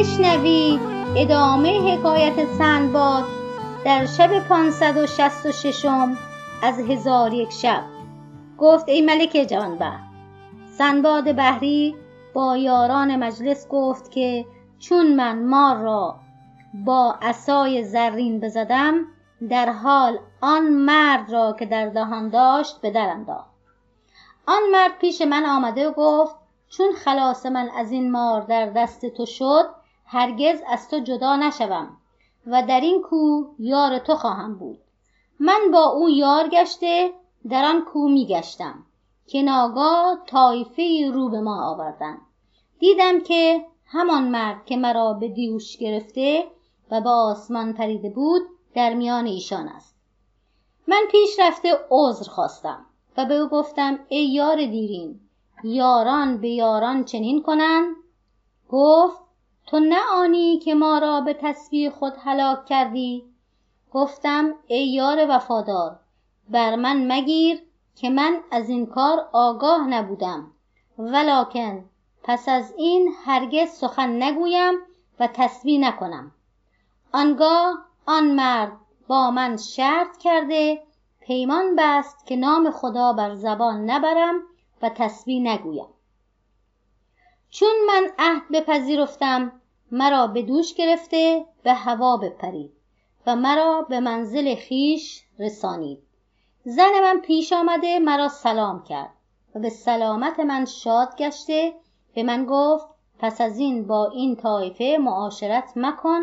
بشنوید ادامه حکایت سندباد در شب پانصد و شست و ششم از هزار یک شب. گفت ای ملک جوانبخت سنباد بحری با یاران مجلس گفت که چون من مار را با عصای زرین بزدم در حال آن مرد را که در دهان داشت به در انداخت. آن مرد پیش من آمده و گفت چون خلاص من از این مار در دست تو شد هرگز از تو جدا نشوم و در این کوه یار تو خواهم بود. من با او یار گشته در آن کوه می گشتم. که ناگاه طایفه رو به ما آوردند دیدم که همان مرد که مرا به دیوش گرفته و به آسمان پریده بود در میان ایشان است. من پیش رفته عذر خواستم و به او گفتم ای یار دیرین یاران به یاران چنین کنند؟ گفت تو نه آنی که ما را به تسبیح خود هلاک کردی؟ گفتم ای یار وفادار بر من مگیر که من از این کار آگاه نبودم. ولکن پس از این هرگز سخن نگویم و تسبیح نکنم. آنگاه آن مرد با من شرط کرده پیمان بست که نام خدا بر زبان نبرم و تسبیح نگویم. چون من عهد بپذیرفتم مرا به دوش گرفته به هوا بپرید و مرا به منزل خیش رسانید. زن من پیش آمده مرا سلام کرد و به سلامت من شاد گشته. به من گفت پس از این با این طایفه معاشرت مکن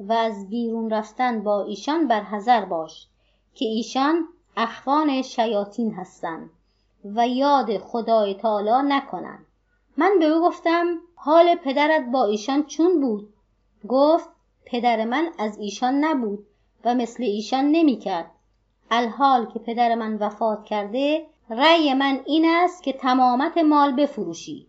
و از بیرون رفتن با ایشان بر حذر باش که ایشان اخوان شیاطین هستند و یاد خدای تعالی نکنند. من به او گفتم حال پدرت با ایشان چون بود؟ گفت پدر من از ایشان نبود و مثل ایشان نمی‌کرد. الحال که پدر من وفات کرده رأی من این است که تمامت مال بفروشی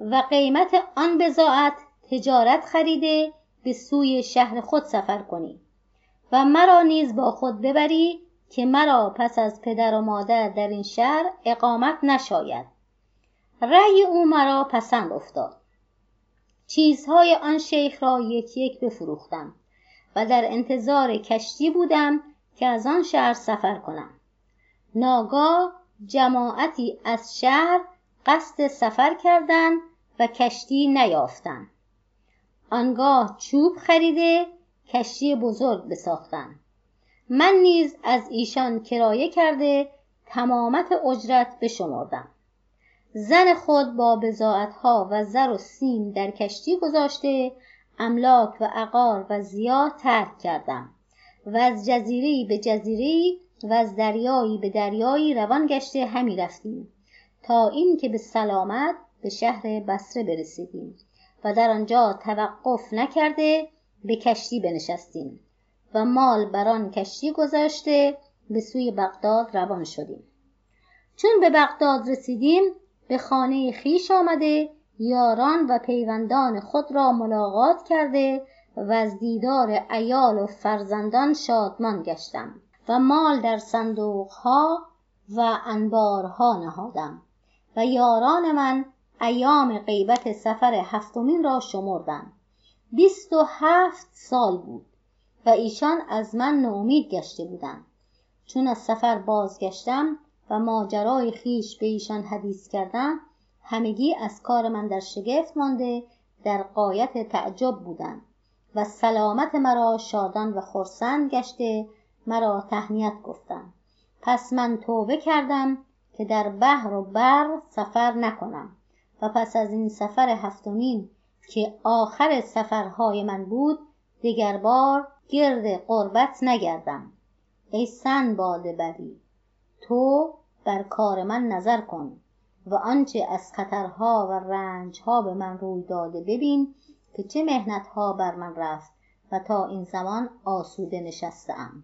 و قیمت آن بزاعت تجارت خریده به سوی شهر خود سفر کنی و مرا نیز با خود ببری که مرا پس از پدر و مادر در این شهر اقامت نشاید. رأی او مرا پسند افتاد. چیزهای آن شیخ را یک یک بفروختم و در انتظار کشتی بودم که از آن شهر سفر کنم. ناگاه جماعتی از شهر قصد سفر کردند و کشتی نیافتند. آنگاه چوب خریده کشتی بزرگ بساختند. من نیز از ایشان کرایه کرده تمامت اجرت بشمردم. زن خود با بزاعتها و زر و سیم در کشتی گذاشته املاک و عقار و زیا ترک کردم. و از جزیره به جزیره و از دریایی به دریایی روان گشته همی رفتیم. تا اینکه به سلامت به شهر بصره برسیدیم و در آنجا توقف نکرده به کشتی بنشستیم و مال بر آن کشتی گذاشته به سوی بغداد روان شدیم. چون به بغداد رسیدیم به خانه خیش آمده یاران و پیوندان خود را ملاقات کرده و از دیدار ایال و فرزندان شادمان گشتم و مال در صندوقها و انبارها نهادم و یاران من ایام غیبت سفر هفتمین را شمردم. بیست و هفت سال بود و ایشان از من نومید گشته بودند. چون از سفر بازگشتم و ماجرای خیش به ایشان حدیث کردم همگی از کار من در شگفت مانده در قایت تعجب بودند و سلامت مرا شادان و خرسند گشته مرا تهنیت گفتند پس من توبه کردم که در بحر و بر سفر نکنم و پس از این سفر هفتمین که آخر سفرهای من بود دیگر بار گرد قربت نگردم. ای سن باده بری تو بر کار من نظر کن و آنچه از خطرها و رنجها به من روی داده ببین که چه مهنتها بر من رفت و تا این زمان آسوده نشستم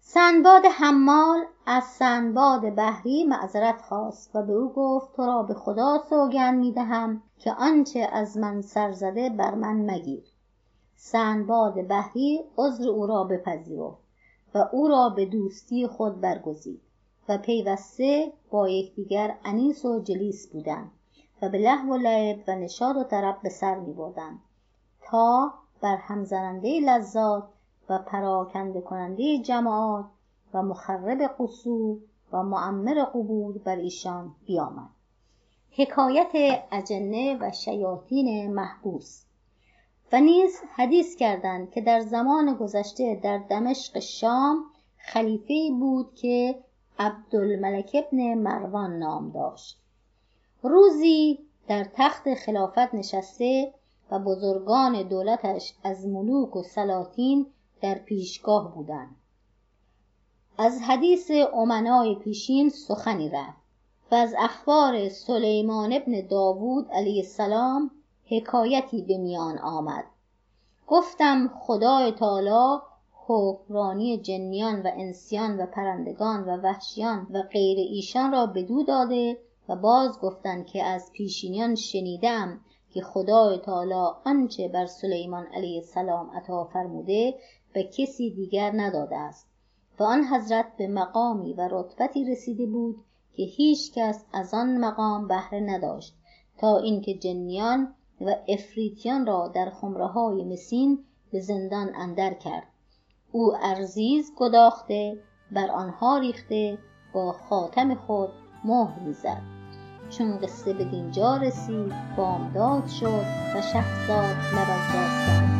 سنباد حمال از سنباد بحری معذرت خواست و به او گفت تو را به خدا سوگند می‌دهم که آنچه از من سر زده بر من مگیر. سنباد بحری عذر او را بپذیرفت. و او را به دوستی خود برگزید و پیوسته با یکدیگر انیس و جلیس بودند و به لحو و لعب و نشاد و طرب به سر می بردن. تا بر همزننده لذات و پراکنده کننده جماعات و مخرب قصور و معمر قبور بر ایشان بیامد حکایت اجنه و شیاطین محبوس و نیز حدیث کردند که در زمان گذشته در دمشق شام خلیفه بود که عبدالملک ابن مروان نام داشت. روزی در تخت خلافت نشسته و بزرگان دولتش از ملوک و سلاطین در پیشگاه بودند. از حدیث امنای پیشین سخنی رفت و از اخبار سلیمان ابن داوود علیه السلام حکایتی به میان آمد. گفتم خدای تعالی حکمرانی جنیان و انسیان و پرندگان و وحشیان و غیر ایشان را بدو داده و باز گفتند که از پیشینیان شنیدم که خدای تعالی آنچه بر سلیمان علیه السلام عطا فرموده به کسی دیگر نداده است. و آن حضرت به مقامی و رتبتی رسیده بود که هیچ کس از آن مقام بهره نداشت تا اینکه جنیان و افریتیان را در خمره های مسین به زندان اندر کرد. او ارزیز گداخته بر آنها ریخته با خاتم خود مهر می‌زد. چون قصه به دینجا رسید بامداد شد و شهرزاد لب از